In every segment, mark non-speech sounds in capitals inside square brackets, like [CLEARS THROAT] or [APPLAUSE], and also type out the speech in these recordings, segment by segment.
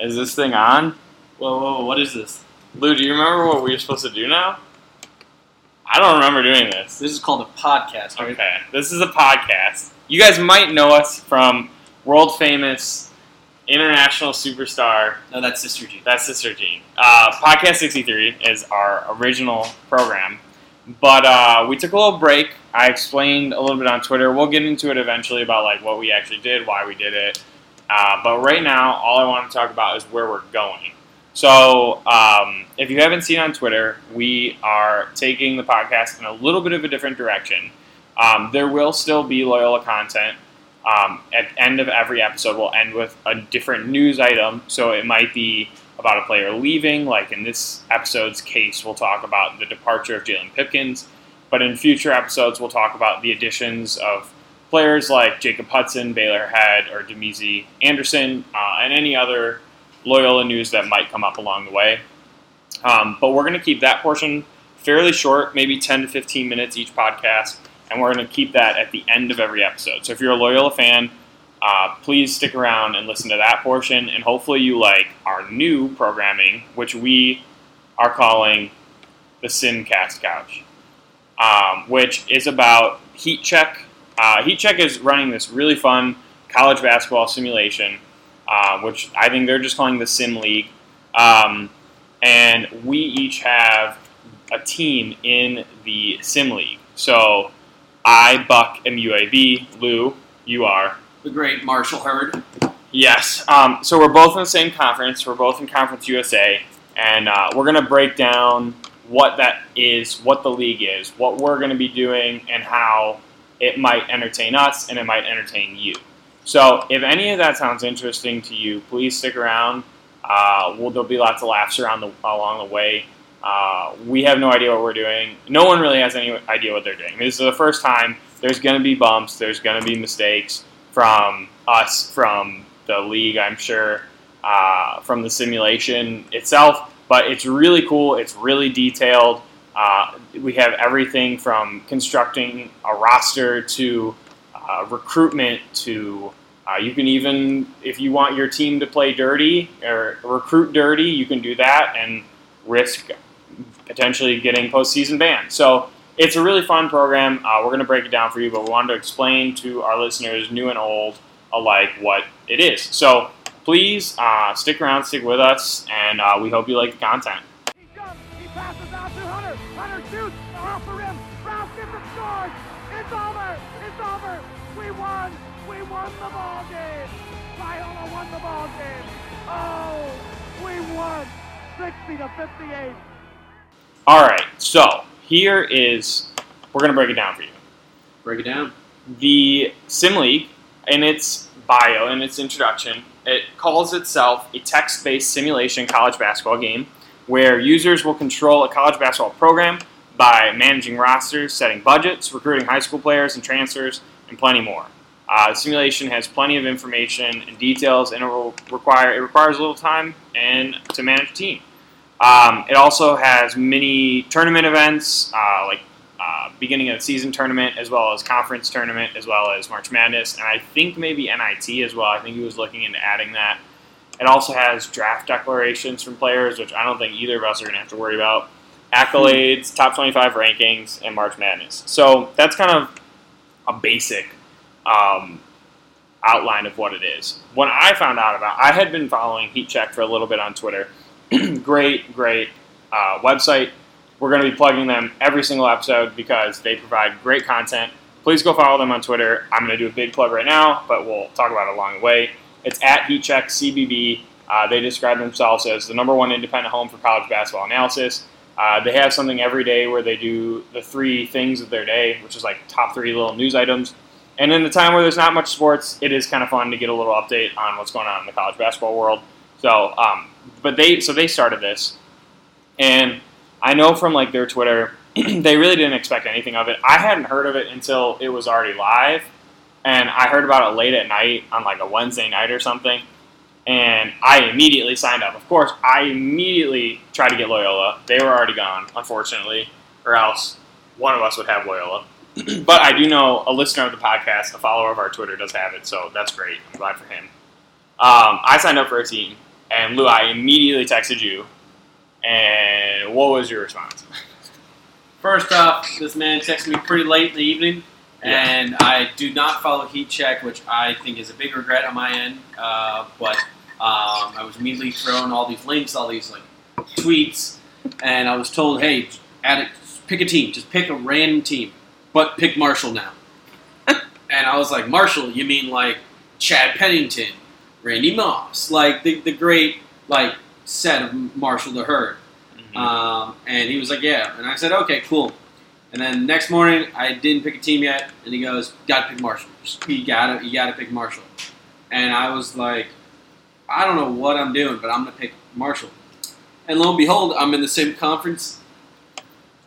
Is this thing on? Whoa, whoa, what is this? Lou, do you remember what we were supposed to do now? I don't remember doing this. This is called a podcast, right? Okay, this is a podcast. You guys might know us from world famous international superstar. No, that's Sister G. That's Sister Jean. Uh, podcast 63 is our original program. But uh, we took a little break. I explained a little bit on Twitter. We'll get into it eventually about like what we actually did, why we did it. Uh, but right now, all I want to talk about is where we're going. So, um, if you haven't seen on Twitter, we are taking the podcast in a little bit of a different direction. Um, there will still be Loyola content. Um, at the end of every episode, we'll end with a different news item. So it might be about a player leaving, like in this episode's case, we'll talk about the departure of Jalon Pipkins. But in future episodes, we'll talk about the additions of players like Jacob Hudson, Baylor Hebb, or Demizi Anderson, uh, and any other Loyola news that might come up along the way. Um, but we're going to keep that portion fairly short, maybe 10 to 15 minutes each podcast, and we're going to keep that at the end of every episode. So if you're a Loyola fan, uh, please stick around and listen to that portion, and hopefully you like our new programming, which we are calling the Simcast Couch, um, which is about heat check. Uh, heat check is running this really fun college basketball simulation, uh, which I think they're just calling the Sim League. Um, and we each have a team in the Sim League. So I, Buck, am UAB. Lou, you are. The great Marshall Herd. Yes. Um, so we're both in the same conference. We're both in Conference USA, and uh, we're going to break down what that is, what the league is, what we're going to be doing, and how it might entertain us and it might entertain you. So if any of that sounds interesting to you, please stick around. Uh, well, there'll be lots of laughs around the, along the way. Uh, we have no idea what we're doing. No one really has any idea what they're doing. This is the first time. There's going to be bumps. There's going to be mistakes from us, from the league, I'm sure, uh, from the simulation itself. But it's really cool. It's really detailed. Uh, we have everything from constructing a roster to uh, recruitment to uh, you can even, if you want your team to play dirty or recruit dirty, you can do that and risk potentially getting postseason banned. So it's a really fun program. Uh, we're going to break it down for you, but we wanted to explain to our listeners, new and old alike, what it is. So please uh, stick around, stick with us, and uh, we hope you like the content. He passes out to Hunter. Hunter shoots off the rim. Rouse gets it scores. It's over. It's over. We won. We won the ball game. Loyola won the ball game. Oh, we won. 60 to 58. All right, so here is, we're going to break it down for you. Break it down. the Sim League, in its bio, in its introduction, it calls itself a text based simulation college basketball game where users will control a college basketball program by managing rosters, setting budgets, recruiting high school players and transfers, and plenty more. Uh, the simulation has plenty of information and details, and it will require it requires a little time and to manage a team. Um, it also has many tournament events, uh, like uh, beginning of the season tournament, as well as conference tournament, as well as March Madness, and I think maybe NIT as well. I think he was looking into adding that. It also has draft declarations from players, which I don't think either of us are going to have to worry about. Accolades, top 25 rankings, and March Madness. So that's kind of a basic um, outline of what it is. When I found out about, I had been following Heat Check for a little bit on Twitter. [CLEARS THROAT] great, great uh, website. We're going to be plugging them every single episode because they provide great content. Please go follow them on Twitter. I'm going to do a big plug right now, but we'll talk about it along the way. It's at HeatCheckCBB. Uh, they describe themselves as the number one independent home for college basketball analysis. Uh, they have something every day where they do the three things of their day, which is like top three little news items. And in the time where there's not much sports, it is kind of fun to get a little update on what's going on in the college basketball world. So, um, but they so they started this, and I know from like their Twitter, [CLEARS THROAT] they really didn't expect anything of it. I hadn't heard of it until it was already live, and I heard about it late at night on like a Wednesday night or something, and I immediately signed up. Of course, I immediately tried to get Loyola. They were already gone, unfortunately, or else one of us would have Loyola. [CLEARS THROAT] but I do know a listener of the podcast, a follower of our Twitter, does have it, so that's great. I'm glad for him. Um, I signed up for a team, And Lou, I immediately texted you. And what was your response? First off, this man texted me pretty late in the evening, Yeah. and I do not follow Heat Check, which I think is a big regret on my end. Uh, but um, I was immediately thrown all these links, all these like tweets, and I was told, "Hey, add it, pick a team, just pick a random team, but pick Marshall now." [LAUGHS] and I was like, "Marshall? You mean like Chad Pennington, Randy Moss, like the the great like set of Marshall the Herd?" Um, and he was like, "Yeah," and I said, "Okay, cool." And then next morning, I didn't pick a team yet, and he goes, "Got to pick Marshall. You gotta, you gotta pick Marshall." And I was like, "I don't know what I'm doing, but I'm gonna pick Marshall." And lo and behold, I'm in the same conference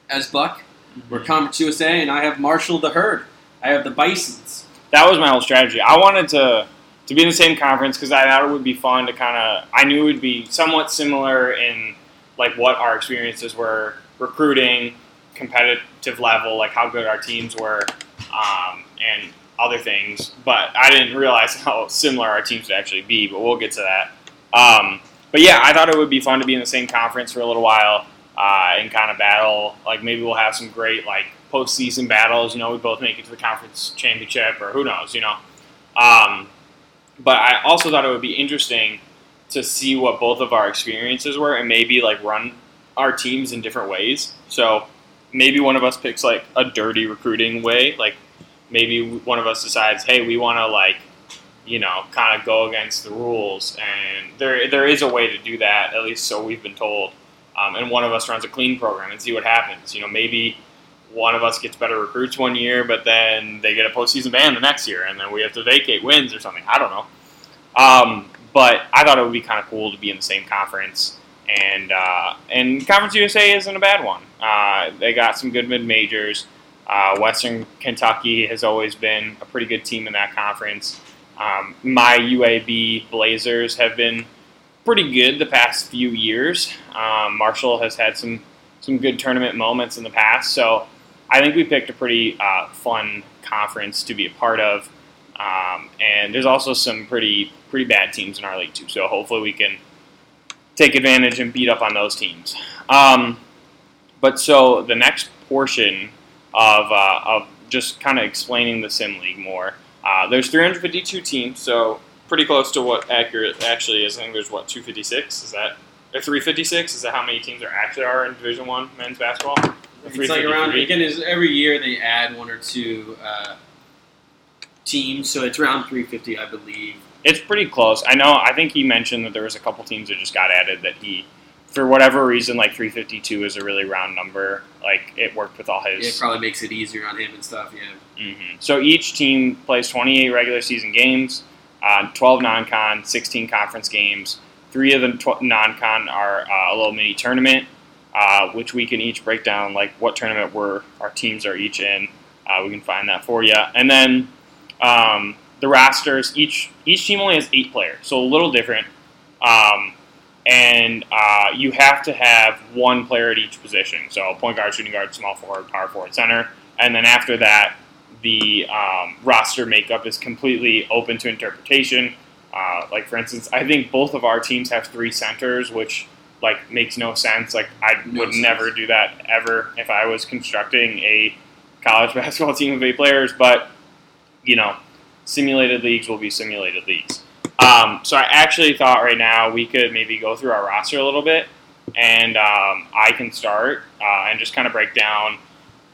as Buck. We're mm-hmm. Conference USA, and I have Marshall the Herd. I have the Bisons. that was my whole strategy. I wanted to to be in the same conference because I thought it would be fun to kind of. I knew it would be somewhat similar in like what our experiences were recruiting, competitive level, like how good our teams were, um, and other things. But I didn't realize [LAUGHS] how similar our teams would actually be. But we'll get to that. Um, but yeah, I thought it would be fun to be in the same conference for a little while uh, and kind of battle. Like maybe we'll have some great like postseason battles. You know, we both make it to the conference championship, or who knows? You know. Um, but I also thought it would be interesting to see what both of our experiences were, and maybe like run our teams in different ways. So maybe one of us picks like a dirty recruiting way, like maybe one of us decides, hey, we want to like you know, kind of go against the rules. And there, there is a way to do that, at least so we've been told. Um, and one of us runs a clean program and see what happens. You know, maybe one of us gets better recruits one year, but then they get a postseason ban the next year, and then we have to vacate wins or something. I don't know. Um, but I thought it would be kind of cool to be in the same conference. And uh, and Conference USA isn't a bad one. Uh, they got some good mid majors. Uh, Western Kentucky has always been a pretty good team in that conference. Um, my UAB Blazers have been pretty good the past few years. Um, Marshall has had some some good tournament moments in the past, so I think we picked a pretty uh, fun conference to be a part of. Um, and there's also some pretty pretty bad teams in our league too. So hopefully we can take advantage and beat up on those teams. Um, but so the next portion of uh, of just kind of explaining the sim league more. Uh, there's 352 teams, so pretty close to what accurate actually is. I think there's what 256. Is that or 356? Is that how many teams there actually are in Division One men's basketball? It's like around again. Is every year they add one or two uh, teams, so it's around 350, I believe. It's pretty close. I know. I think he mentioned that there was a couple teams that just got added that he, for whatever reason, like 352 is a really round number. Like it worked with all his. It probably makes it easier on him and stuff. Yeah. hmm So each team plays 28 regular season games, uh, 12 non-con, 16 conference games. Three of the tw- non-con are uh, a little mini tournament, uh, which we can each break down like what tournament we're our teams are each in. Uh, we can find that for you, and then um, the rosters. Each each team only has eight players, so a little different. Um, and uh, you have to have one player at each position. So point guard, shooting guard, small forward, power forward, center, and then after that, the um, roster makeup is completely open to interpretation. Uh, like for instance, I think both of our teams have three centers, which like makes no sense. Like I No would sense. never do that ever if I was constructing a college [LAUGHS] basketball team of eight players. But you know, simulated leagues will be simulated leagues. Um, so I actually thought right now we could maybe go through our roster a little bit, and um, I can start uh, and just kind of break down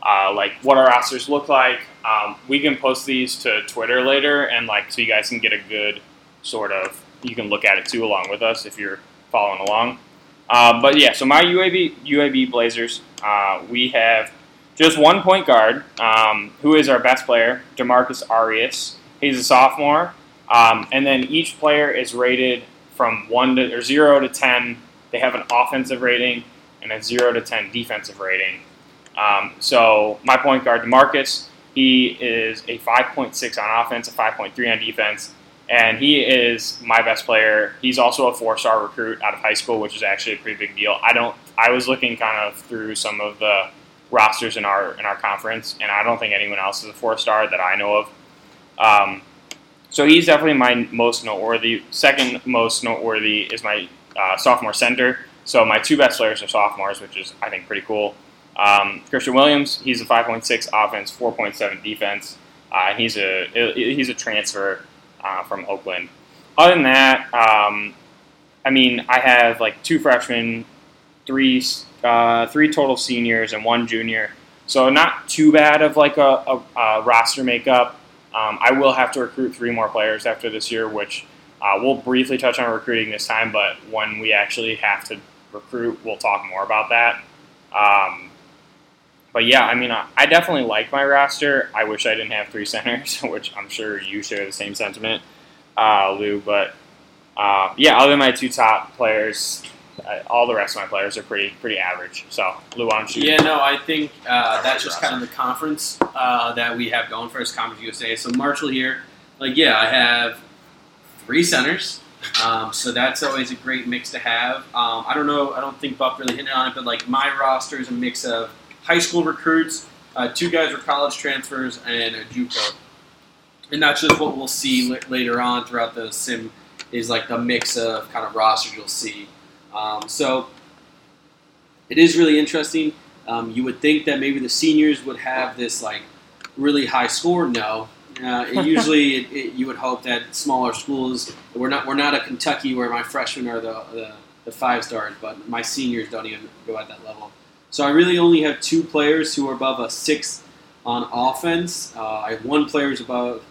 uh, like what our rosters look like. Um, we can post these to Twitter later, and like so you guys can get a good sort of you can look at it too along with us if you're following along. Uh, but yeah, so my UAB UAB Blazers, uh, we have just one point guard, um, who is our best player, Demarcus Arias. He's a sophomore, um, and then each player is rated from one to or zero to ten. They have an offensive rating and a zero to ten defensive rating. Um, so my point guard, Demarcus, he is a 5.6 on offense, a 5.3 on defense, and he is my best player. He's also a four-star recruit out of high school, which is actually a pretty big deal. I don't. I was looking kind of through some of the rosters in our in our conference, and I don't think anyone else is a four-star that I know of. Um, so he's definitely my most noteworthy. Second most noteworthy is my uh, sophomore center. So my two best players are sophomores, which is I think pretty cool. Um, Christian Williams, he's a 5.6 offense, 4.7 defense. Uh, he's a he's a transfer uh, from Oakland. Other than that, um, I mean, I have like two freshmen, three uh, three total seniors, and one junior. So not too bad of like a, a, a roster makeup. Um, I will have to recruit three more players after this year, which uh, we'll briefly touch on recruiting this time. But when we actually have to recruit, we'll talk more about that. Um, but yeah, I mean, I, I definitely like my roster. I wish I didn't have three centers, [LAUGHS] which I'm sure you share the same sentiment, uh, Lou. But uh, yeah, other than my two top players, uh, all the rest of my players are pretty pretty average. So Lou, why? Yeah, no, I think uh, that's just kind of the conference uh, that we have going for us, Conference USA. So Marshall here, like yeah, I have three centers. Um, so that's always a great mix to have. Um, I don't know, I don't think Buck really hit on it, but like my roster is a mix of high school recruits, uh, two guys are college transfers, and a JUCO. And that's just what we'll see l- later on throughout the sim is like the mix of kind of rosters you'll see. Um, so it is really interesting. Um, you would think that maybe the seniors would have this like really high score. No, uh, it [LAUGHS] usually it, it, you would hope that smaller schools. We're not we're not a Kentucky where my freshmen are the, the, the five stars, but my seniors don't even go at that level. So I really only have two players who are above a six on offense. Uh, I have one player who's above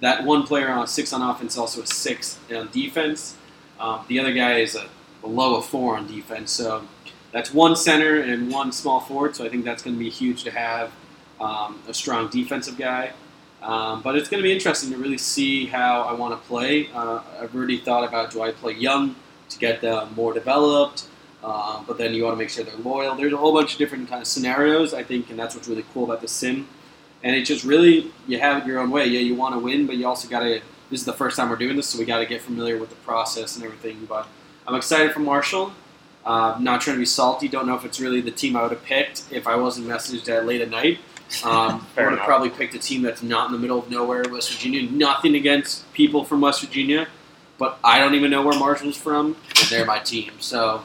that one player on a six on offense, also a six on defense. Um, the other guy is a below a four on defense. So that's one center and one small forward. So I think that's going to be huge to have um, a strong defensive guy. Um, but it's going to be interesting to really see how I want to play. Uh, I've already thought about do I play young to get them more developed, uh, but then you want to make sure they're loyal. There's a whole bunch of different kind of scenarios I think, and that's what's really cool about the sim. And it just really you have it your own way. Yeah, you want to win, but you also got to. This is the first time we're doing this, so we got to get familiar with the process and everything. But I'm excited for Marshall. Uh, not trying to be salty. Don't know if it's really the team I would have picked if I wasn't messaged at late at night. Um, [LAUGHS] I would have probably picked a team that's not in the middle of nowhere, West Virginia. Nothing against people from West Virginia, but I don't even know where Marshall's from, and they're my team. So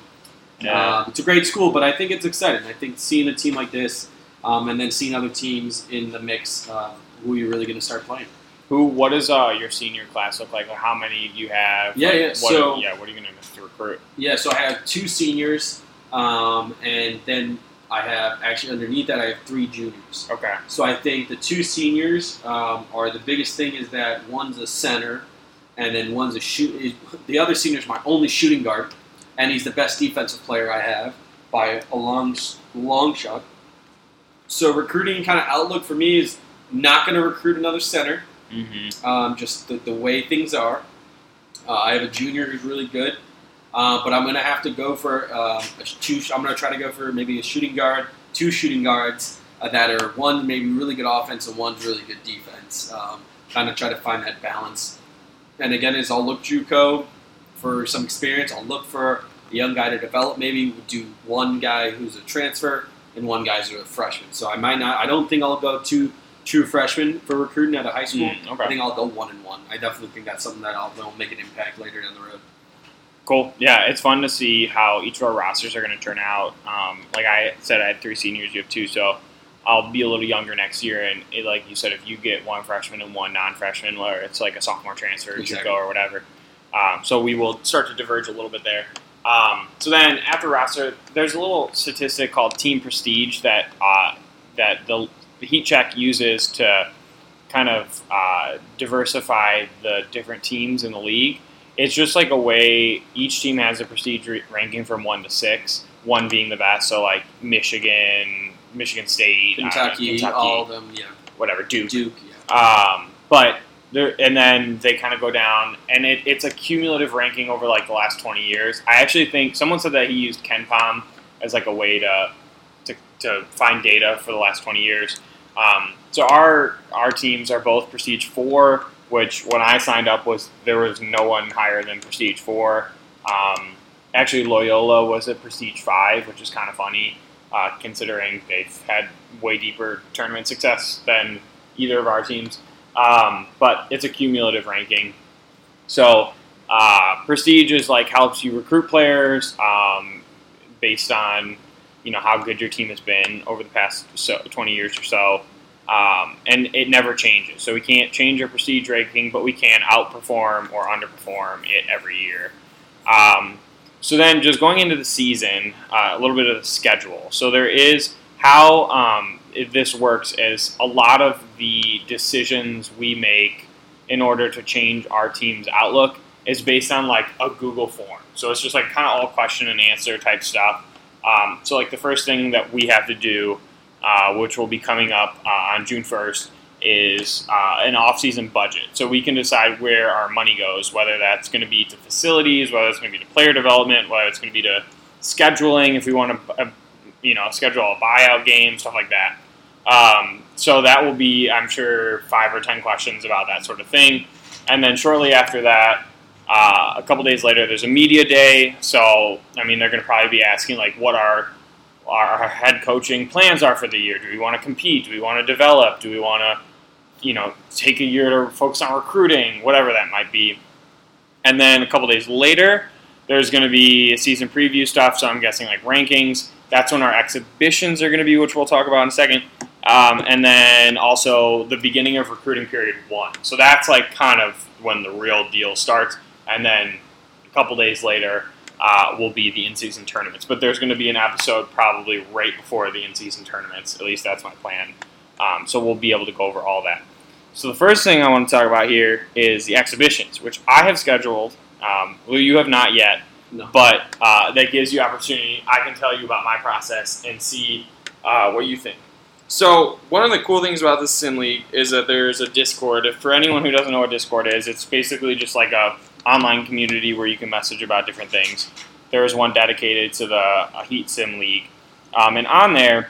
Yeah. um, it's a great school, but I think it's exciting. I think seeing a team like this, um, and then seeing other teams in the mix, uh, who you're really going to start playing. Who? What does uh, your senior class look like? How many do you have? Yeah, Like, yeah, What, so- yeah, what are you going to recruit? Yeah, so I have two seniors, um, and then I have actually underneath that I have three juniors. Okay. So I think the two seniors um, are the biggest thing is that one's a center, and then one's a shoot. The other senior is my only shooting guard, and he's the best defensive player I have by a long long shot. So recruiting kind of outlook for me is not going to recruit another center. Mm-hmm. Um, just the, the way things are. Uh, I have a junior who's really good, uh, but I'm going to have to go for a two. I'm going to try to go for maybe a shooting guard, two shooting guards uh, that are one maybe really good offense and one's really good defense. Um, kind of try to find that balance. And again, is I'll look JUCO for some experience. I'll look for a young guy to develop. Maybe we'll do one guy who's a transfer and one guy's a freshman. So I might not. I don't think I'll go two true freshman for recruiting at a high school. Mm, I think I'll go one and one. I definitely think that's something that I'll, that'll make an impact later down the road. Cool. Yeah, it's fun to see how each of our rosters are going to turn out. Um, like I said, I had three seniors. You have two, so I'll be a little younger next year. And it, like you said, if you get one freshman and one non-freshman, where it's like a sophomore transfer, Exactly. JUCO or whatever, um, so we will start to diverge a little bit there. Um, so then after roster, there's a little statistic called team prestige that uh, that the, the Heat Check uses to kind of uh, diversify the different teams in the league. It's just like a way each team has a prestige ranking from one to six, one being the best. So like Michigan, Michigan State, uh, Kentucky, Kentucky, all of them, yeah. whatever, Duke. Duke, yeah. Um, but there, and then they kind of go down, and it, it's a cumulative ranking over like the last twenty years. I actually think someone said that he used KenPom as like a way to to, to find data for the last twenty years. Um, so our our teams are both Prestige four, which when I signed up was there was no one higher than Prestige four. Um, actually, Loyola was at Prestige five, which is kind of funny uh, considering they've had way deeper tournament success than either of our teams. um, but it's a cumulative ranking. So uh, prestige is like helps you recruit players um, based on you know how good your team has been over the past so, 20 years or so. Um, and it never changes. So we can't change our prestige ranking, but we can outperform or underperform it every year. Um, so then, just going into the season, uh, a little bit of the schedule. So there is how um, this works is a lot of the decisions we make in order to change our team's outlook is based on like a Google form. So it's just like kind of all question and answer type stuff. Um, so like the first thing that we have to do, uh, which will be coming up uh, on June 1st, is uh, an off-season budget. So we can decide where our money goes, whether that's going to be to facilities, whether it's going to be to player development, whether it's going to be to scheduling, if we want to, uh, you know, schedule a buyout game, stuff like that. Um, so that will be, I'm sure, five or ten questions about that sort of thing. And then shortly after that, uh, a couple days later, there's a media day. So, I mean, they're going to probably be asking, like, what our, our head coaching plans are for the year. Do we want to compete? Do we want to develop? Do we want to you know, take a year to focus on recruiting, whatever that might be. And then a couple days later, there's going to be a season preview stuff. So I'm guessing like rankings. That's when our exhibitions are going to be, which we'll talk about in a second. Um, and then also the beginning of recruiting period one. So that's like kind of when the real deal starts. And then a couple days later uh, will be the in-season tournaments. But there's going to be an episode probably right before the in-season tournaments. At least that's my plan. Um, so we'll be able to go over all that. So the first thing I want to talk about here is the exhibitions, which I have scheduled. Um, well, you have not yet, No. but uh, that gives you opportunity. I can tell you about my process and see uh, what you think. So one of the cool things about the Sim League is that there's a Discord. For anyone who doesn't know what Discord is, it's basically just like a online community where you can message about different things. There is one dedicated to the Heat Sim League, um, and on there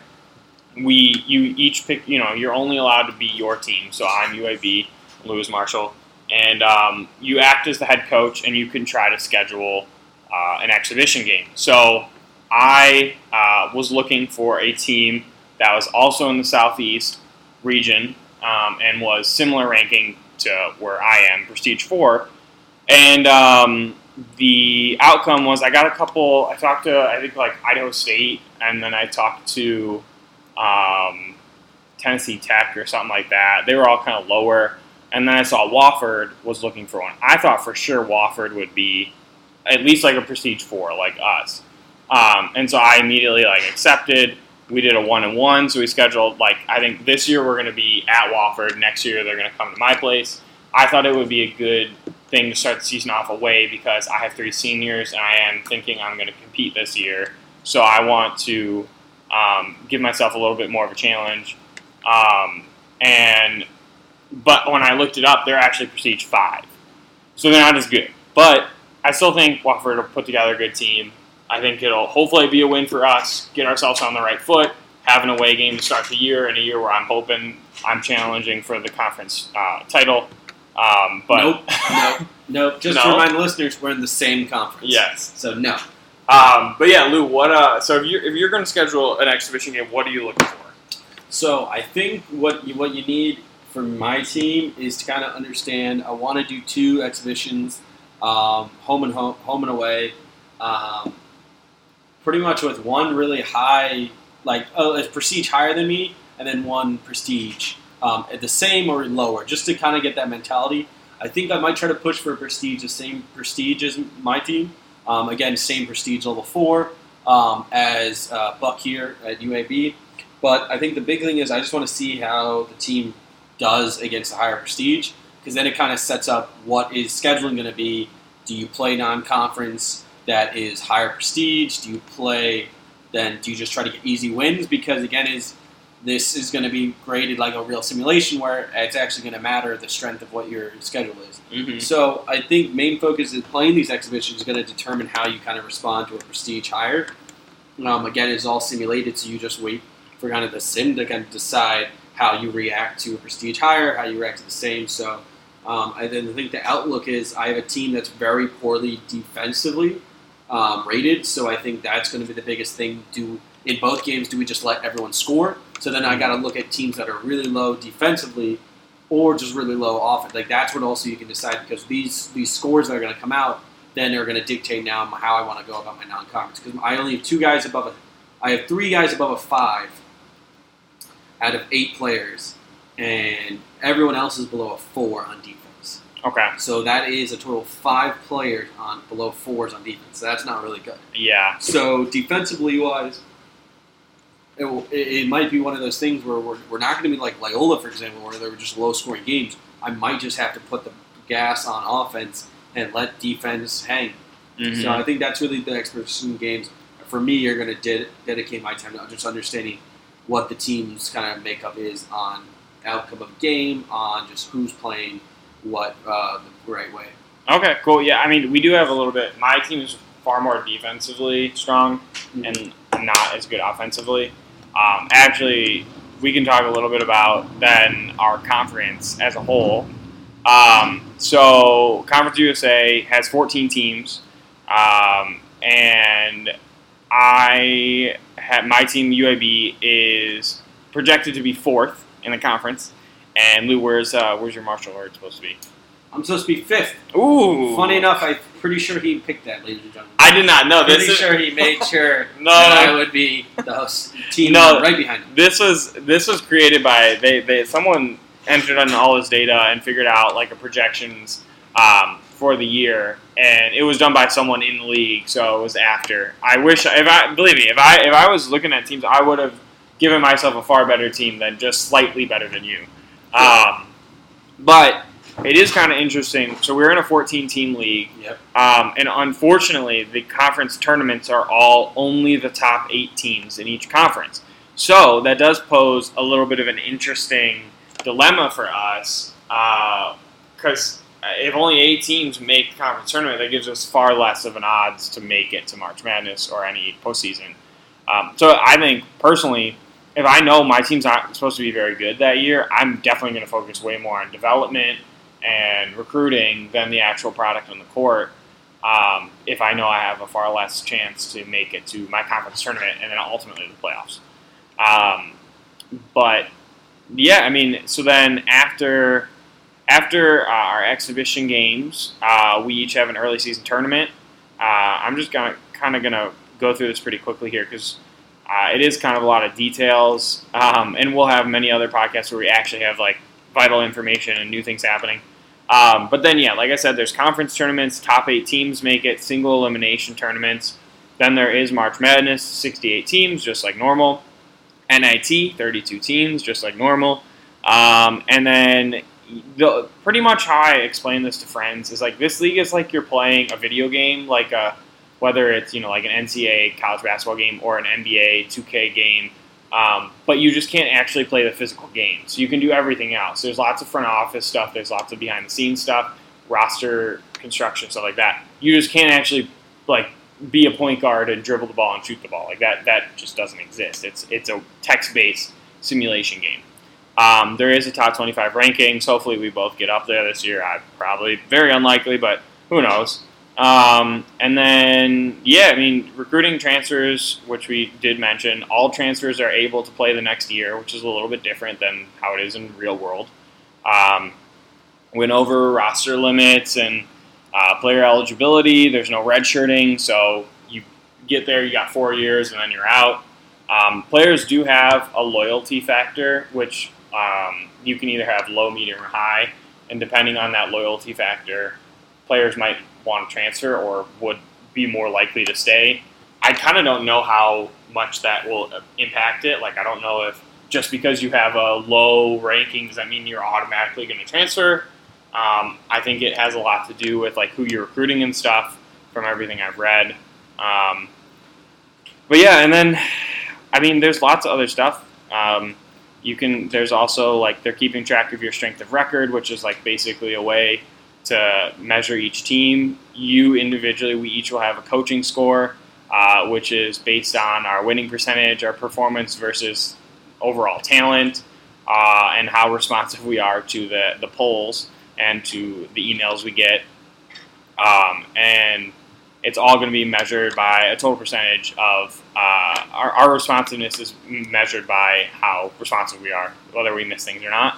we you each pick you know you're only allowed to be your team. So i'm uab lewis marshall. And um, you act as the head coach and you can try to schedule uh, an exhibition game. So i uh, was looking for a team that was also in the southeast region um, and was similar ranking to where i am prestige 4 and um, the outcome was i got a couple i talked to i think like idaho state and then i talked to um, Tennessee Tech or something like that. They were all kind of lower. And then I saw Wofford was looking for one. I thought for sure Wofford would be at least like a prestige four, like us. Um, and so I immediately like accepted. We did a one and one, so we scheduled like I think this year we're going to be at Wofford. Next year they're going to come to my place. I thought it would be a good thing to start the season off away because I have three seniors and I am thinking I'm going to compete this year. So I want to um, give myself a little bit more of a challenge. Um, and but when I looked it up, they're actually prestige five, so they're not as good. But I still think Wofford will put together a good team. I think it'll hopefully be a win for us, get ourselves on the right foot, have an away game to start the year, in a year where I'm hoping I'm challenging for the conference uh, title. Um, but nope, nope, [LAUGHS] nope. Just to No? remind listeners, we're in the same conference. yes. So no. Um, but yeah, Lou, what? Uh, so if you're if you're going to schedule an exhibition game, what are you looking for? So I think what you, what you need for my team is to kind of understand. I want to do two exhibitions, um, home and home, home and away. Um, pretty much with one really high, like oh, prestige higher than me, and then one prestige um, at the same or lower, just to kind of get that mentality. I think I might try to push for prestige, the same prestige as my team. Um, again, same prestige level four um, as uh, Buck here at UAB. But I think the big thing is I just want to see how the team does against the higher prestige because then it kind of sets up what is scheduling going to be. Do you play non-conference that is higher prestige? Do you play then? Do you just try to get easy wins? Because again, is this is going to be graded like a real simulation where it's actually going to matter the strength of what your schedule is. Mm-hmm. So I think main focus is playing these exhibitions is going to determine how you kind of respond to a prestige higher. Um, again, it's all simulated, so you just wait for kind of the sim to kind of decide how you react to a prestige higher, how you react to the same. So um, I then think the outlook is I have a team that's very poorly defensively um, rated, so I think that's going to be the biggest thing. Do in both games do we just let everyone score? So then I got to look at teams that are really low defensively or just really low offense. Like that's what also you can decide because these these scores that are going to come out then are going to dictate now how I want to go about my non-conference because I only have two guys above a, I have three guys above a five out of eight players, and everyone else is below a four on defense. Okay. So that is a total of five players on below fours on defense. So that's not really good. Yeah. So defensively wise, it, it, might be one of those things where we're, we're not going to be like Loyola, for example, where they were just low scoring games. I might just have to put the gas on offense and let defense hang. Mhm. So I think that's really the expectation games. For me, you're going to ded- dedicate my time to just understanding what the team's kind of makeup is on outcome of game, on just who's playing what uh, the right way. Okay, cool. Yeah, I mean, we do have a little bit. My team is far more defensively strong and not as good offensively. Um, actually, we can talk a little bit about then our conference as a whole. Um, so, Conference USA has 14 teams, um, and I have my team UAB is projected to be fourth in the conference. And Lou, where's uh, where's your Marshall art supposed to be? I'm supposed to be fifth. Ooh, Funny enough, I'm pretty sure he picked that, ladies and gentlemen. I did not know this. pretty is- sure he made [LAUGHS] sure No. that I would be the host team No. right behind him. this was this was created by they, they someone entered in all this data and figured out like a projections um, for the year and it was done by someone in the league so it was after i wish if i believe me if i if i was looking at teams i would have given myself a far better team than just slightly better than you um, but it is kind of interesting so we're in a 14 team league Yep. um, and unfortunately, the conference tournaments are all only the top eight teams in each conference. So that does pose a little bit of an interesting dilemma for us because if only eight teams make the conference tournament, that gives us far less of an odds to make it to March Madness or any postseason. Um, so I think personally, if I know my team's not supposed to be very good that year, I'm definitely going to focus way more on development and recruiting than the actual product on the court. Um, if I know I have a far less chance to make it to my conference tournament and then ultimately the playoffs. Um, but yeah, I mean, so then after after uh, our exhibition games, uh, we each have an early season tournament. Uh, I'm just gonna kind of gonna go through this pretty quickly here because uh, it is kind of a lot of details, um, and we'll have many other podcasts where we actually have like vital information and new things happening. Um, but then, yeah, like I said, there's conference tournaments. Top eight teams make it. Single elimination tournaments. Then there is March Madness, 68 teams, just like normal. NIT, 32 teams, just like normal. Um, and then, the, pretty much how I explain this to friends is like this league is like you're playing a video game, like a whether it's you know like an NCAA college basketball game or an NBA 2K game. Um, but you just can't actually play the physical game. So you can do everything else. There's lots of front office stuff. There's lots of behind the scenes stuff, roster construction, stuff like that. You just can't actually like be a point guard and dribble the ball and shoot the ball. Like that, that just doesn't exist. It's it's a text based simulation game. Um, there is a top 25 rankings. Hopefully, we both get up there this year. I probably very unlikely, but who knows? Um, and then, yeah, I mean, recruiting transfers, which we did mention, all transfers are able to play the next year, which is a little bit different than how it is in real world. Um, went over roster limits and uh, player eligibility. There's no redshirting, so you get there, you got four years, and then you're out. Um, players do have a loyalty factor, which um, you can either have low, medium, or high, and depending on that loyalty factor, players might want to transfer or would be more likely to stay. I kind of don't know how much that will impact it. Like, I don't know if just because you have a low ranking, does that mean you're automatically going to transfer? Um, I think it has a lot to do with like who you're recruiting and stuff. From everything I've read, um, but yeah, and then I mean, there's lots of other stuff. Um, you can. There's also like they're keeping track of your strength of record, which is like basically a way to measure each team. You individually, we each will have a coaching score, uh, which is based on our winning percentage, our performance versus overall talent, uh, and how responsive we are to the the polls and to the emails we get. Um, and it's all going to be measured by a total percentage of uh, our, our responsiveness is measured by how responsive we are, whether we miss things or not.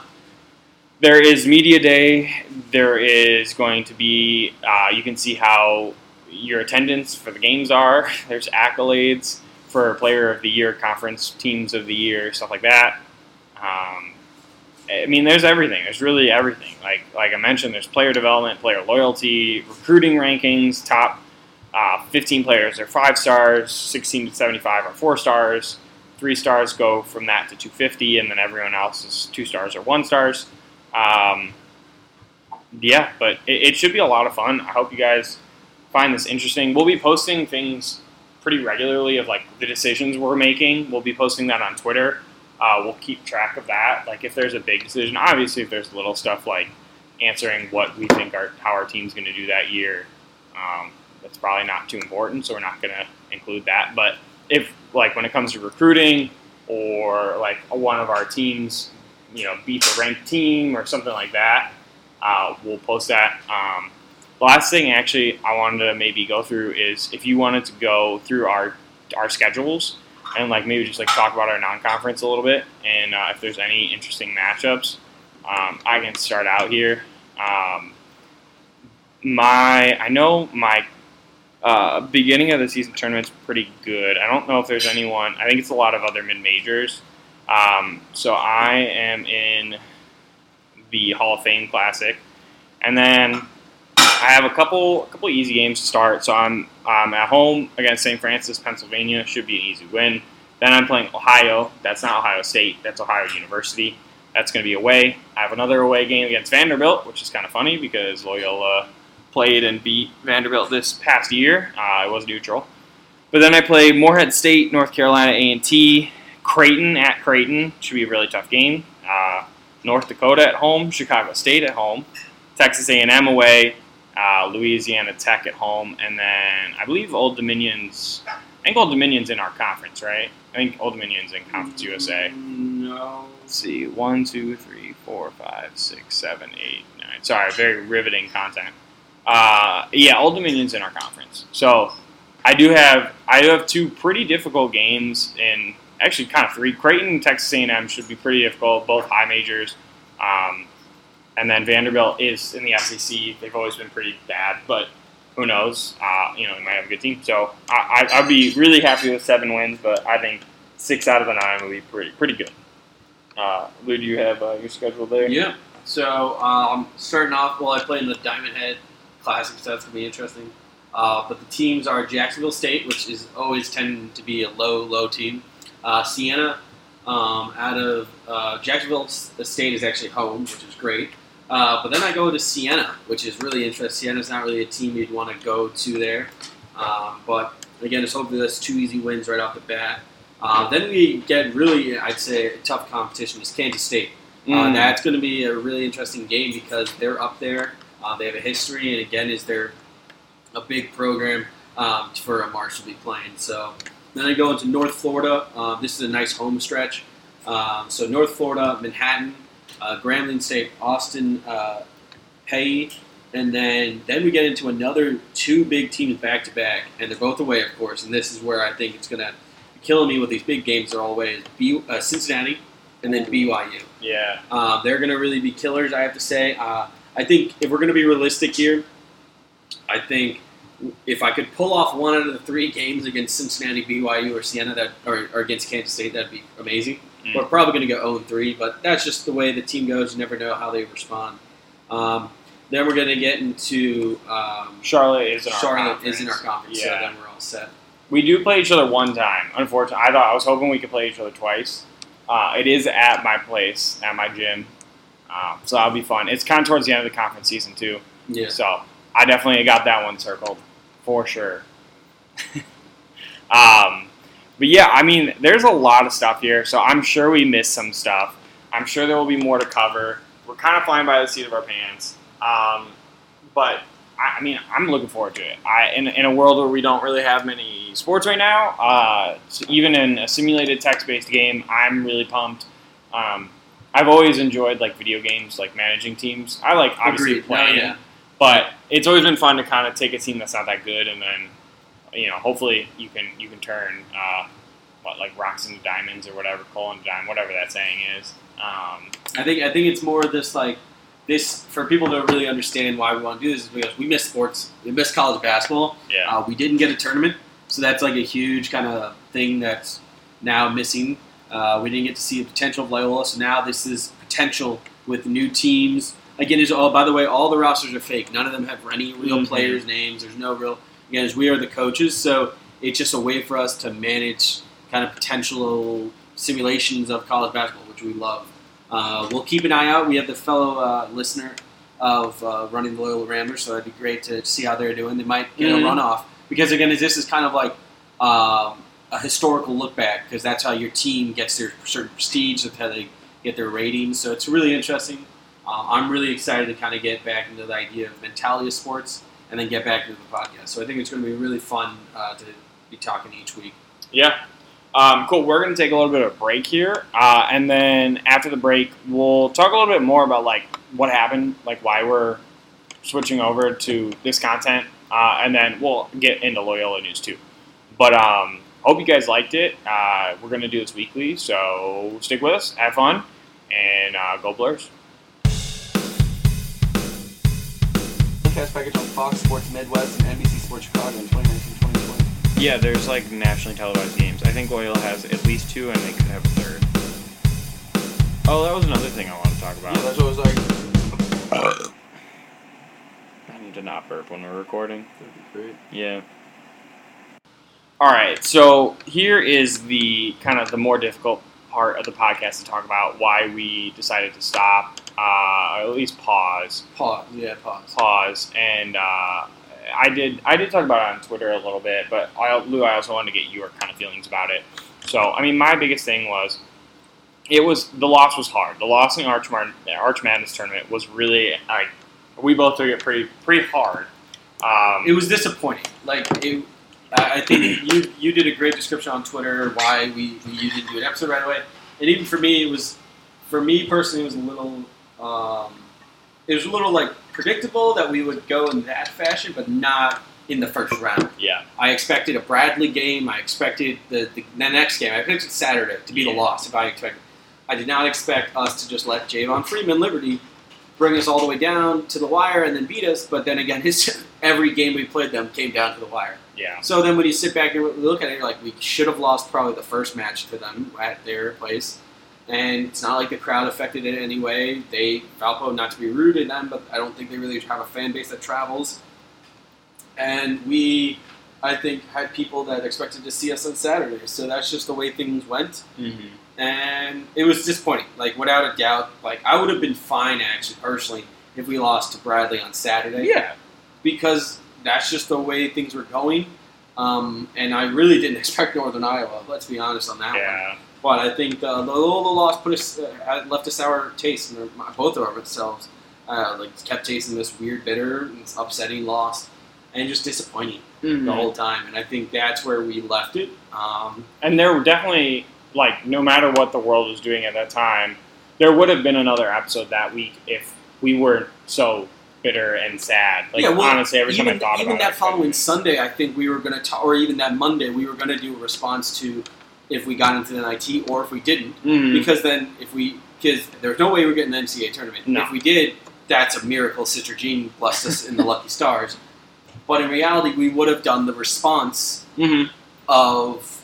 There is media day. There is going to be. Uh, you can see how your attendance for the games are. [LAUGHS] There's accolades for Player of the Year, Conference Teams of the Year, stuff like that. Um, I mean, there's everything. There's really everything. Like like I mentioned, there's player development, player loyalty, recruiting rankings, top uh, 15 players are five stars, 16 to 75 are four stars, three stars go from that to 250, and then everyone else is two stars or one stars. Um, yeah, but it, it should be a lot of fun. I hope you guys find this interesting. We'll be posting things pretty regularly of like the decisions we're making. We'll be posting that on Twitter. Uh, we'll keep track of that. Like if there's a big decision, obviously if there's little stuff like answering what we think our how our team's going to do that year, um, that's probably not too important. So we're not going to include that. But if like when it comes to recruiting or like one of our teams, you know, beat the ranked team or something like that, uh, we'll post that. Um, last thing actually I wanted to maybe go through is if you wanted to go through our our schedules and like maybe just like talk about our non-conference a little bit and uh, if there's any interesting matchups, um, I can start out here. Um, my I know my uh, beginning of the season tournament's pretty good. I don't know if there's anyone. I think it's a lot of other mid majors. Um, so I am in the Hall of Fame Classic, and then I have a couple a couple easy games to start. So I'm I'm at home against St. Francis, Pennsylvania. Should be an easy win. Then I'm playing Ohio. That's not Ohio State. That's Ohio University. That's going to be away. I have another away game against Vanderbilt, which is kind of funny because Loyola played and beat Vanderbilt this past year. Uh, I was neutral. But then I play Morehead State, North Carolina A&T, Creighton at Creighton. Should be a really tough game. Uh, North Dakota at home, Chicago State at home, Texas A&M away, uh, Louisiana Tech at home, and then I believe Old Dominion's. I think Old Dominion's in our conference, right? I think Old Dominion's in Conference USA. No. Let's see, one, two, three, four, five, six, seven, eight, nine. Sorry, very riveting content. Uh, yeah, Old Dominion's in our conference, so I do have I do have two pretty difficult games in actually kind of three. Creighton, Texas A&M should be pretty difficult, both high majors. Um, and then Vanderbilt is in the SEC. They've always been pretty bad, but who knows? Uh, you know, they might have a good team. So I, I, I'd be really happy with seven wins, but I think six out of the nine would be pretty pretty good. Uh, Lou, do you have uh, your schedule there? Yeah. So um, starting off, well, I play in the Diamond Head Classic, so that's gonna be interesting. Uh, but the teams are Jacksonville State, which is always tending to be a low, low team. Uh, Siena, um, out of uh, Jacksonville State is actually home, which is great. Uh, but then I go to Siena, which is really interesting. Siena's not really a team you'd want to go to there. Um, but again, it's hopefully that's two easy wins right off the bat. Uh, then we get really, I'd say, a tough competition is Kansas State. Uh, Mm. that's going to be a really interesting game because they're up there. Uh, they have a history, and again, is they're a big program um, for a Marshall to be playing. So then I go into North Florida. Uh, this is a nice home stretch. Um, so North Florida, Manhattan, uh, Grambling State, Austin, uh, Peay, and then then we get into another two big teams back to back, and they're both away, of course. And this is where I think it's going to be killing me with these big games. They're all away. Is B, uh, Cincinnati, and then BYU. Yeah. Uh, they're going to really be killers, I have to say. Uh, I think if we're going to be realistic here, I think if I could pull off one out of the three games against Cincinnati, BYU, or Siena, that or, or against Kansas State, that'd be amazing. Mm. We're probably going to go 0 3, but that's just the way the team goes. You never know how they respond. Um, then we're going to get into um, Charlotte is in our Charlotte conference. is in our conference, so Yeah. then we're all set. We do play each other one time. Unfortunately, I thought I was hoping we could play each other twice. Uh, it is at my place, at my gym, um, so that'll be fun. It's kind of towards the end of the conference season too, Yeah. so I definitely got that one circled for sure. [LAUGHS] um, but yeah, I mean, there's a lot of stuff here, so I'm sure we missed some stuff. I'm sure there will be more to cover. We're kind of flying by the seat of our pants, um, but I, I mean, I'm looking forward to it. I, in, in a world where we don't really have many sports right now, uh, so even in a simulated text-based game, I'm really pumped. Um, I've always enjoyed like video games, like managing teams. I like obviously Agreed. No, playing, yeah. But it's always been fun to kind of take a team that's not that good, and then you know, hopefully you can you can turn uh, what like rocks into diamonds or whatever, coal into diamond, whatever that saying is. Um, I think I think it's more this like this for people to really understand why we want to do this is because we miss sports, we miss college basketball. Yeah. Uh, we didn't get a tournament, so that's like a huge kind of thing that's now missing. Uh, we didn't get to see the potential of Loyola, so now this is potential with new teams. Again, is oh by the way, all the rosters are fake. None of them have any real Mhm. players' names. There's no real. Again, as we are the coaches, so it's just a way for us to manage kind of potential simulations of college basketball, which we love. Uh, we'll keep an eye out. We have the fellow uh, listener of uh, running the Loyola Ramblers, so it'd be great to see how they're doing. They might get Mhm. a runoff because again, this is kind of like um, a historical look back because that's how your team gets their certain prestige. That's how they get their ratings. So it's really interesting. Uh, I'm really excited to kind of get back into the idea of mentality of sports and then get back into the podcast. So I think it's going to be really fun uh, to be talking each week. Yeah. Um, cool. We're going to take a little bit of a break here, uh, and then after the break, we'll talk a little bit more about like what happened, like why we're switching over to this content, uh, and then we'll get into Loyola news too. But um, hope you guys liked it. Uh, we're going to do this weekly, so stick with us, have fun, and uh, go Blurs. Broadcast package on Fox Sports Midwest and NBC Sports Chicago in 2019-2020. Yeah, there's like nationally televised games. I think Loyola has at least two, and they could have a third. Oh, that was another thing I wanted to talk about. Yeah, that's what it was like. I need to not burp when we're recording. That'd be great. Yeah. All right. So here is the kind of the more difficult part of the podcast to talk about why we decided to stop, uh, or at least pause, Pause. Yeah, pause. pause, and uh, I did I did talk about it on Twitter a little bit, but I, Lou, I also wanted to get your kind of feelings about it. So I mean, my biggest thing was it was the loss was hard. The loss in Arch, Mar- Arch Madness tournament was really like we both took it pretty pretty hard. Um, It was disappointing. Like it, I I think you you did a great description on Twitter why we, we you didn't do an episode right away, and even for me, it was for me personally, it was a little um, it was a little like predictable that we would go in that fashion, but not in the first round. yeah. I expected a Bradley game. I expected the, the, the next game. I expected Saturday to be the loss. If I expected, I did not expect us to just let Javon Freeman Liberty bring us all the way down to the wire and then beat us. But then again, [LAUGHS] his every game we played them came down to the wire. Yeah. So then when you sit back and look at it, you're like, we should have lost probably the first match to them at their place. And it's not like the crowd affected it in any way. They, Valpo, not to be rude to them, but I don't think they really have a fan base that travels. And we, I think, had people that expected to see us on Saturday. So that's just the way things went. Mm-hmm. And it was disappointing. Like, without a doubt, like, I would have been fine, actually, personally, if we lost to Bradley on Saturday Yeah. because that's just the way things were going. Um, and I really didn't [LAUGHS] expect Northern Iowa. Let's be honest on that one. But I think uh, the Loyola loss put us uh, left a sour taste in our, both of ourselves. Uh, like kept tasting this weird, bitter, and upsetting loss, and just disappointing Mm-hmm. the whole time. And I think that's where we left it. Um, And there were definitely like no matter what the world was doing at that time, there would have been another episode that week if we weren't so bitter and sad. Like yeah, well, honestly, every even, time I thought even about that it, following Sunday, I think we were going to, or even that Monday, we were going to do a response to if we got into the NIT or if we didn't. Mhm. because then if we because there's no way we're getting the NCAA tournament. No. If we did, that's a miracle. Sister Jean blessed us in the lucky [LAUGHS] stars. But in reality, we would have done the response Mhm. of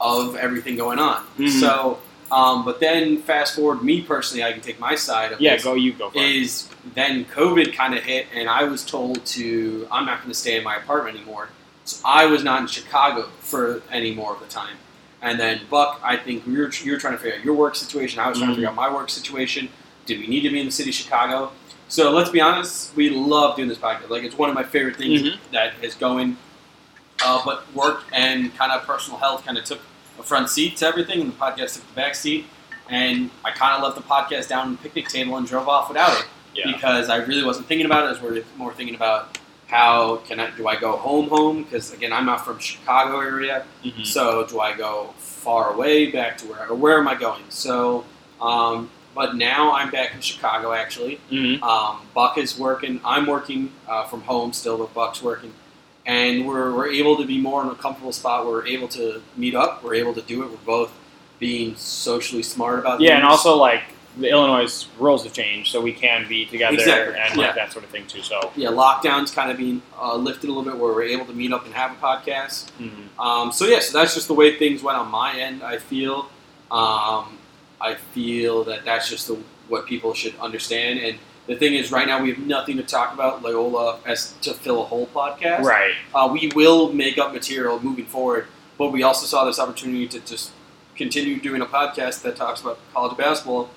of everything going on. Mhm. So, um, but then fast forward, me personally, I can take my side of yeah, this. go you go for it. Is then COVID kind of hit, and I was told to I'm not going to stay in my apartment anymore. So I was not in Chicago for any more of the time. And then Buck, I think you were, you were trying to figure out your work situation. I was trying Mhm. to figure out my work situation. Did we need to be in the city of Chicago? So let's be honest, we love doing this podcast. Like it's one of my favorite things Mhm. that is going. Uh, but work and kind of personal health kind of took a front seat to everything, and the podcast took the back seat. And I kind of left the podcast down on the picnic table and drove off without it Yeah. because I really wasn't thinking about it. I was more- more thinking about how can I do I go home home because again I'm not from Chicago area, Mhm. so do I go far away back to where or where am I going? So, um, but now I'm back in Chicago actually. Mhm. Um, Buck is working. I'm working uh, from home still, but Buck's working, and we're we're able to be more in a comfortable spot. Where we're able to meet up. We're able to do it. We're both being socially smart about Yeah, and also like the Illinois rules have changed, so we can be together Exactly, and yeah. like that sort of thing too. So, Yeah, lockdown's kind of being uh, lifted a little bit, where we're able to meet up and have a podcast. mhm. Um, so yeah, so that's just the way things went on my end. I feel, um, I feel that that's just the, what people should understand. And the thing is, right now we have nothing to talk about Loyola as to fill a whole podcast. right, Uh, we will make up material moving forward, but we also saw this opportunity to just continue doing a podcast that talks about college basketball.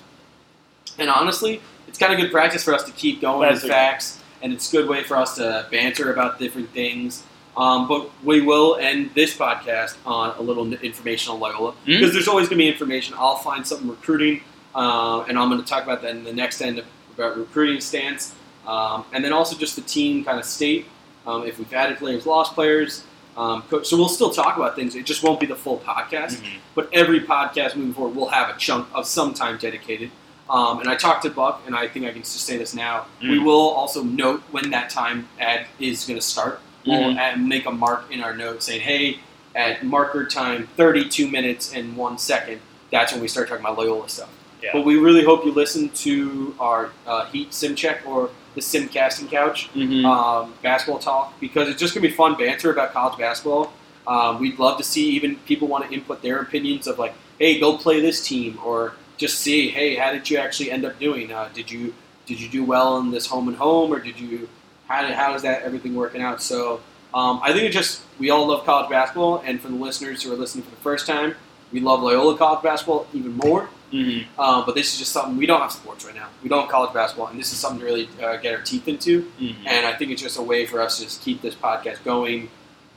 And honestly, it's kind of good practice for us to keep going That's with facts, and it's a good way for us to banter about different things. Um, but we will end this podcast on a little information on Loyola Mm. because there's always going to be information. I'll find something recruiting, uh, and I'm going to talk about that in the next end about recruiting stance, um, and then also just the team kind of state. Um, if we've added players, lost players, um, so we'll still talk about things. It just won't be the full podcast. Mhm. But every podcast moving forward will have a chunk of some time dedicated. Um, and I talked to Buck, and I think I can just say this now. We Mm. will also note when that time ad is going to start. We'll Mhm. add, make a mark in our note saying, "Hey, at marker time, 32 minutes and one second, that's when we start talking about Loyola stuff." Yeah. But we really hope you listen to our uh, Heat Sim Check or the Sim Casting Couch Mhm. um, basketball talk because it's just gonna be fun banter about college basketball. Um, we'd love to see even people want to input their opinions of like, hey, go play this team, or just see, hey, how did you actually end up doing? Uh, did you did you do well in this home and home, or did you how did, how is that everything working out? So um, I think it just we all love college basketball, and for the listeners who are listening for the first time, we love Loyola college basketball even more. Mhm. Uh, but this is just something we don't have sports right now. We don't have college basketball, and this is something to really uh, get our teeth into. Mhm. And I think it's just a way for us to just keep this podcast going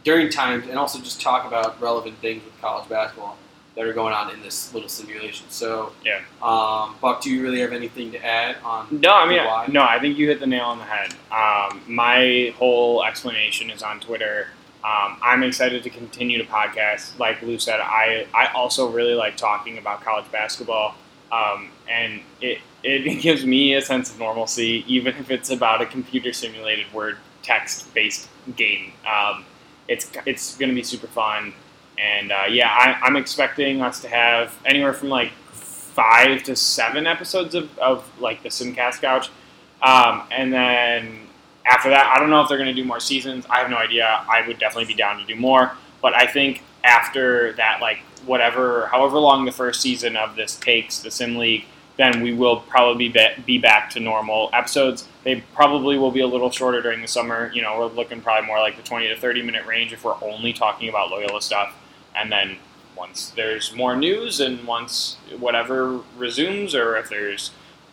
during times and also just talk about relevant things with college basketball that are going on in this little simulation. So, Yeah. Um, Buck, do you really have anything to add on? No, I mean, no, I think you hit the nail on the head. Um, my whole explanation is on Twitter. Um, I'm excited to continue to podcast. Like Lou said, I, I also really like talking about college basketball. Um, and it, it [LAUGHS] gives me a sense of normalcy, even if it's about a computer simulated word text based game. Um, it's it's going to be super fun. And uh, yeah, I, I'm expecting us to have anywhere from like five to seven episodes of, of like the Simcast Couch. Um, and then after that, I don't know if they're going to do more seasons. I have no idea. I would definitely be down to do more. But I think after that, like whatever, however long the first season of this takes, the Sim League, then we will probably be, be back to normal episodes. They probably will be a little shorter during the summer. You know, we're looking probably more like the 20 to 30 minute range if we're only talking about Loyola stuff. And then once there's more news and once whatever resumes, or if there's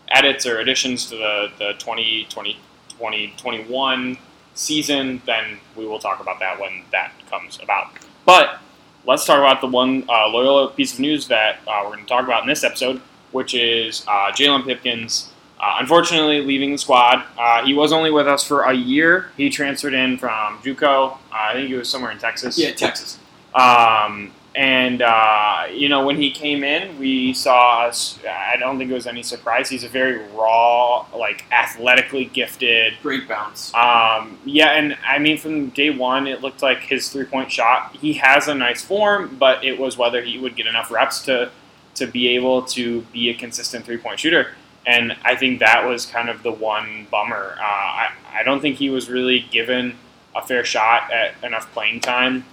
edits or additions to the, the 2020, 2021 season, then we will talk about that when that comes about. But let's talk about the one uh, Loyola piece of news that uh, we're going to talk about in this episode, which is uh, Jalon Pipkins. Uh, unfortunately, leaving the squad. Uh, he was only with us for a year. He transferred in from JUCO. Uh, I think he was somewhere in Texas. Yeah, Texas. Um, and uh, you know, when he came in, we saw us. I don't think it was any surprise. He's a very raw, like athletically gifted. Great bounce. Um, yeah, and I mean, from day one, it looked like his three point shot. He has a nice form, but it was whether he would get enough reps to to be able to be a consistent three point shooter. And I think that was kind of the one bummer. Uh, I, I don't think he was really given a fair shot at enough playing time.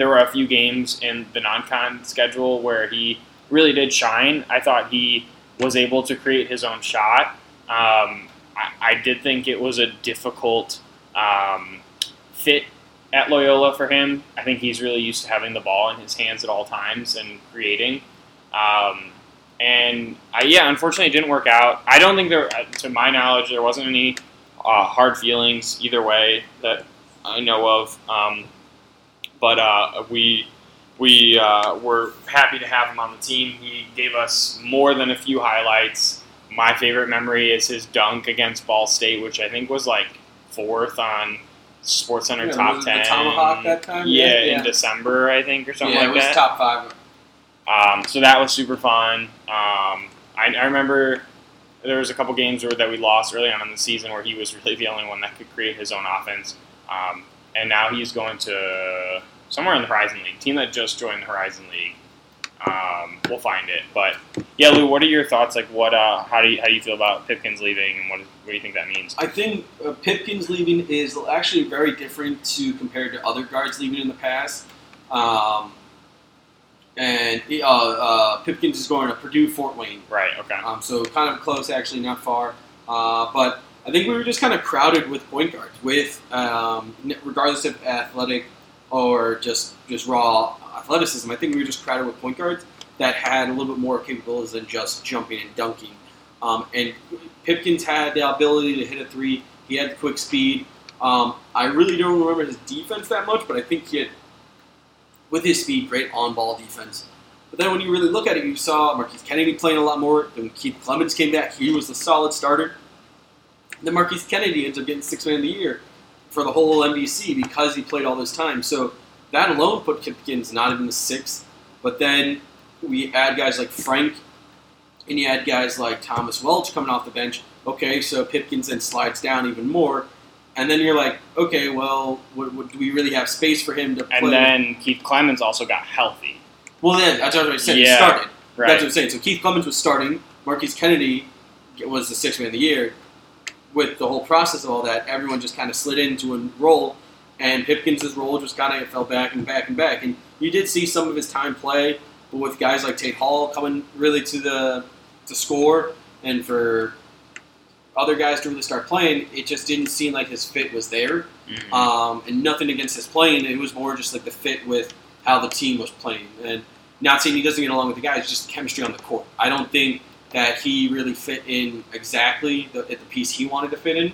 There were a few games in the non con schedule where he really did shine. I thought he was able to create his own shot. Um, I, I did think it was a difficult um, fit at Loyola for him. I think he's really used to having the ball in his hands at all times and creating. Um, and I, yeah, unfortunately, it didn't work out. I don't think there, to my knowledge, there wasn't any uh, hard feelings either way that I know of. Um, but uh, we we uh, were happy to have him on the team. He gave us more than a few highlights. My favorite memory is his dunk against Ball State, which I think was like fourth on SportsCenter Yeah, top ten. the Tomahawk that time? Yeah, Yeah, in. December, I think, or something yeah, like it was that. top five. Um, so that was super fun. Um, I, I remember there was a couple games where, that we lost early on in the season where he was really the only one that could create his own offense. Um, and now he's going to somewhere in the Horizon League, team that just joined the Horizon League. Um, we'll find it, but Yeah, Lou. What are your thoughts? Like, what? Uh, how do you how do you feel about Pipkins leaving, and what what do you think that means? I think uh, Pipkins leaving is actually very different to compared to other guards leaving in the past. Um, and uh, uh, Pipkins is going to Purdue Fort Wayne, Right. Okay. um, so kind of close, actually, not far. Uh, but I think we were just kind of crowded with point guards, with um, regardless of athletic or just just raw athleticism. I think we were just crowded with point guards that had a little bit more capabilities than just jumping and dunking. Um, and Pipkins had the ability to hit a three. He had quick speed. Um, I really don't remember his defense that much, but I think he had, with his speed, great on-ball defense. But then when you really look at it, you saw Marquise Kennedy playing a lot more. Then Keith Clemons came back. He was the solid starter. Then Marquise Kennedy ends up getting six man of the year for the whole MVC because he played all this time. So that alone put Pipkins not even the sixth. But then we add guys like Frank, and you add guys like Thomas Welch coming off the bench. Okay, so Pipkins then slides down even more. And then you're like, okay, well, what, what, do we really have space for him to play? And then Keith Clemons also got healthy. well, then that's what I said. He Yeah, started. That's what I'm saying. So Keith Clemons was starting. Marquise Kennedy was the sixth man of the year. With the whole process of all that, everyone just kind of slid into a role, and Pipkins' role just kind of fell back and back and back. And you did see some of his time play, but with guys like Tate Hall coming really to the to score, and for other guys to really start playing, it just didn't seem like his fit was there. Mhm. Um, and nothing against his playing. It was more just like the fit with how the team was playing. And not saying he doesn't get along with the guys, just chemistry on the court. I don't think that he really fit in exactly the, at the piece he wanted to fit in.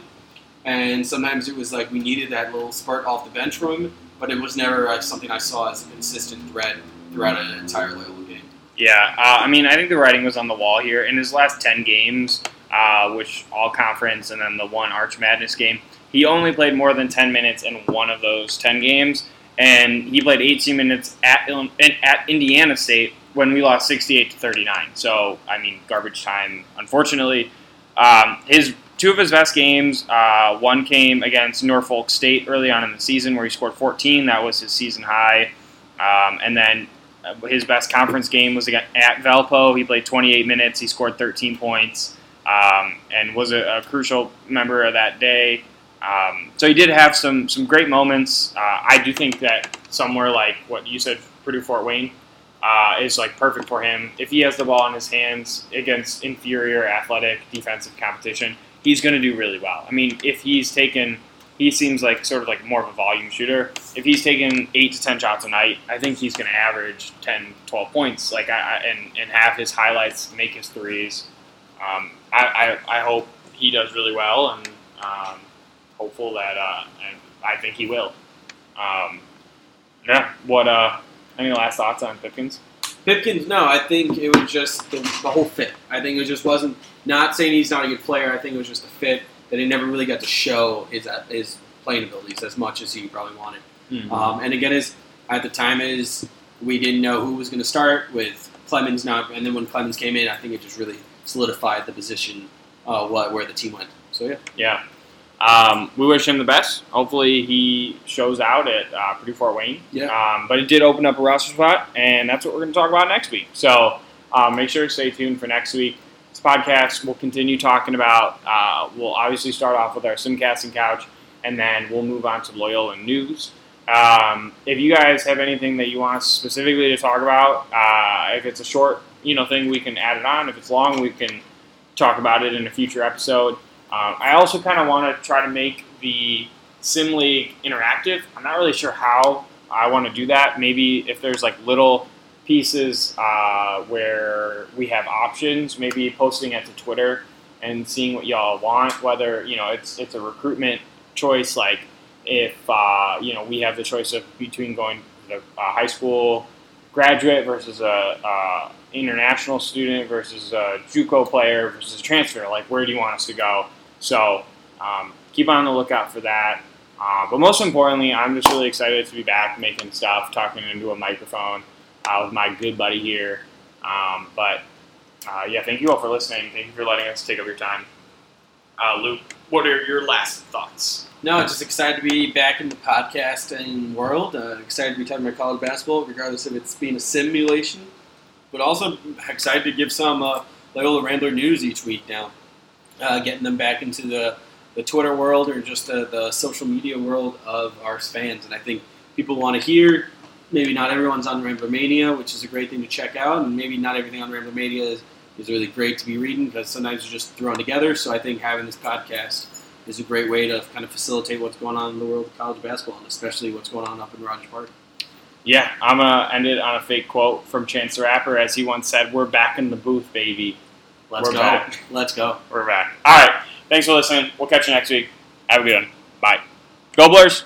And sometimes it was like we needed that little spurt off the bench from him, but it was never something I saw as a consistent thread throughout an entire game. Yeah, uh, I mean, I think the writing was on the wall here. In his last 10 games, uh, which all conference and then the one Arch Madness game, he only played more than 10 minutes in one of those 10 games. And he played 18 minutes at, at Indiana State when we lost 68 to 39. So, I mean, garbage time, unfortunately. Um, his two of his best games, uh, one came against Norfolk State early on in the season where he scored 14. That was his season high. Um, and then uh, his best conference game was against, at Valpo. He played 28 minutes. He scored 13 points um, and was a, a crucial member of that day. Um, so he did have some some great moments. Uh, I do think that somewhere like what you said, Purdue Fort Wayne, uh, is like perfect for him. If he has the ball in his hands against inferior athletic defensive competition, he's going to do really well. I mean, if he's taken, he seems like sort of like more of a volume shooter. If he's taking eight to ten shots a night, I think he's going to average 10, 12 points. Like I, and and have his highlights, make his threes. Um, I, I I hope he does really well, and um, hopeful that uh, and I think he will. Um, yeah. What uh? Any last thoughts on Pipkins? Pipkins, no, I think it was just the, the whole fit. I think it just wasn't not saying he's not a good player. I think it was just the fit that he never really got to show his his playing abilities as much as he probably wanted. Um, and again, is at the time is we didn't know who was going to start with Clemons not, and then when Clemons came in, I think it just really solidified the position uh, what where the team went. So yeah, Yeah. Um, we wish him the best. Hopefully, he shows out at uh, Purdue Fort Wayne. Yeah. Um, but it did open up a roster spot, and that's what we're going to talk about next week. So um, make sure to stay tuned for next week. This podcast we'll continue talking about. Uh, we'll obviously start off with our simcasting couch, and then we'll move on to Loyola news. Um, if you guys have anything that you want us specifically to talk about, uh, if it's a short, you know, thing, we can add it on. If it's long, we can talk about it in a future episode. Um, I also kind of want to try to make the Sim League interactive. I'm not really sure how I want to do that. Maybe if there's like little pieces uh, where we have options, maybe posting it to Twitter and seeing what y'all want. Whether you know it's it's a recruitment choice, like if uh, you know we have the choice of between going to a high school graduate versus a, a international student versus a JUCO player versus a transfer. Like, where do you want us to go? So um, keep on the lookout for that. Uh, but most importantly, I'm just really excited to be back making stuff, talking into a microphone uh, with my good buddy here. Um, but uh, yeah, thank you all for listening. Thank you for letting us take up your time. Uh, Luke, what are your last thoughts? no, just excited to be back in the podcasting world. Uh, excited to be talking about college basketball, regardless of it's being a simulation. but also excited to give some uh, Loyola Rambler news each week now, uh, getting them back into the, the Twitter world or just the, the social media world of our fans. And I think people want to hear. Maybe not everyone's on Rambler Mania, which is a great thing to check out, and maybe not everything on Rambler Mania is, is really great to be reading because sometimes it's just thrown together. So I think having this podcast is a great way to kind of facilitate what's going on in the world of college basketball, and especially what's going on up in Rogers Park. Yeah, I'm gonna end it on a fake quote from Chance the Rapper, as he once said, "We're back in the booth, baby. Let's We're go. back. Let's go. We're back." All right, thanks for listening. We'll catch you next week. Have a good one. Bye. Go Blurs.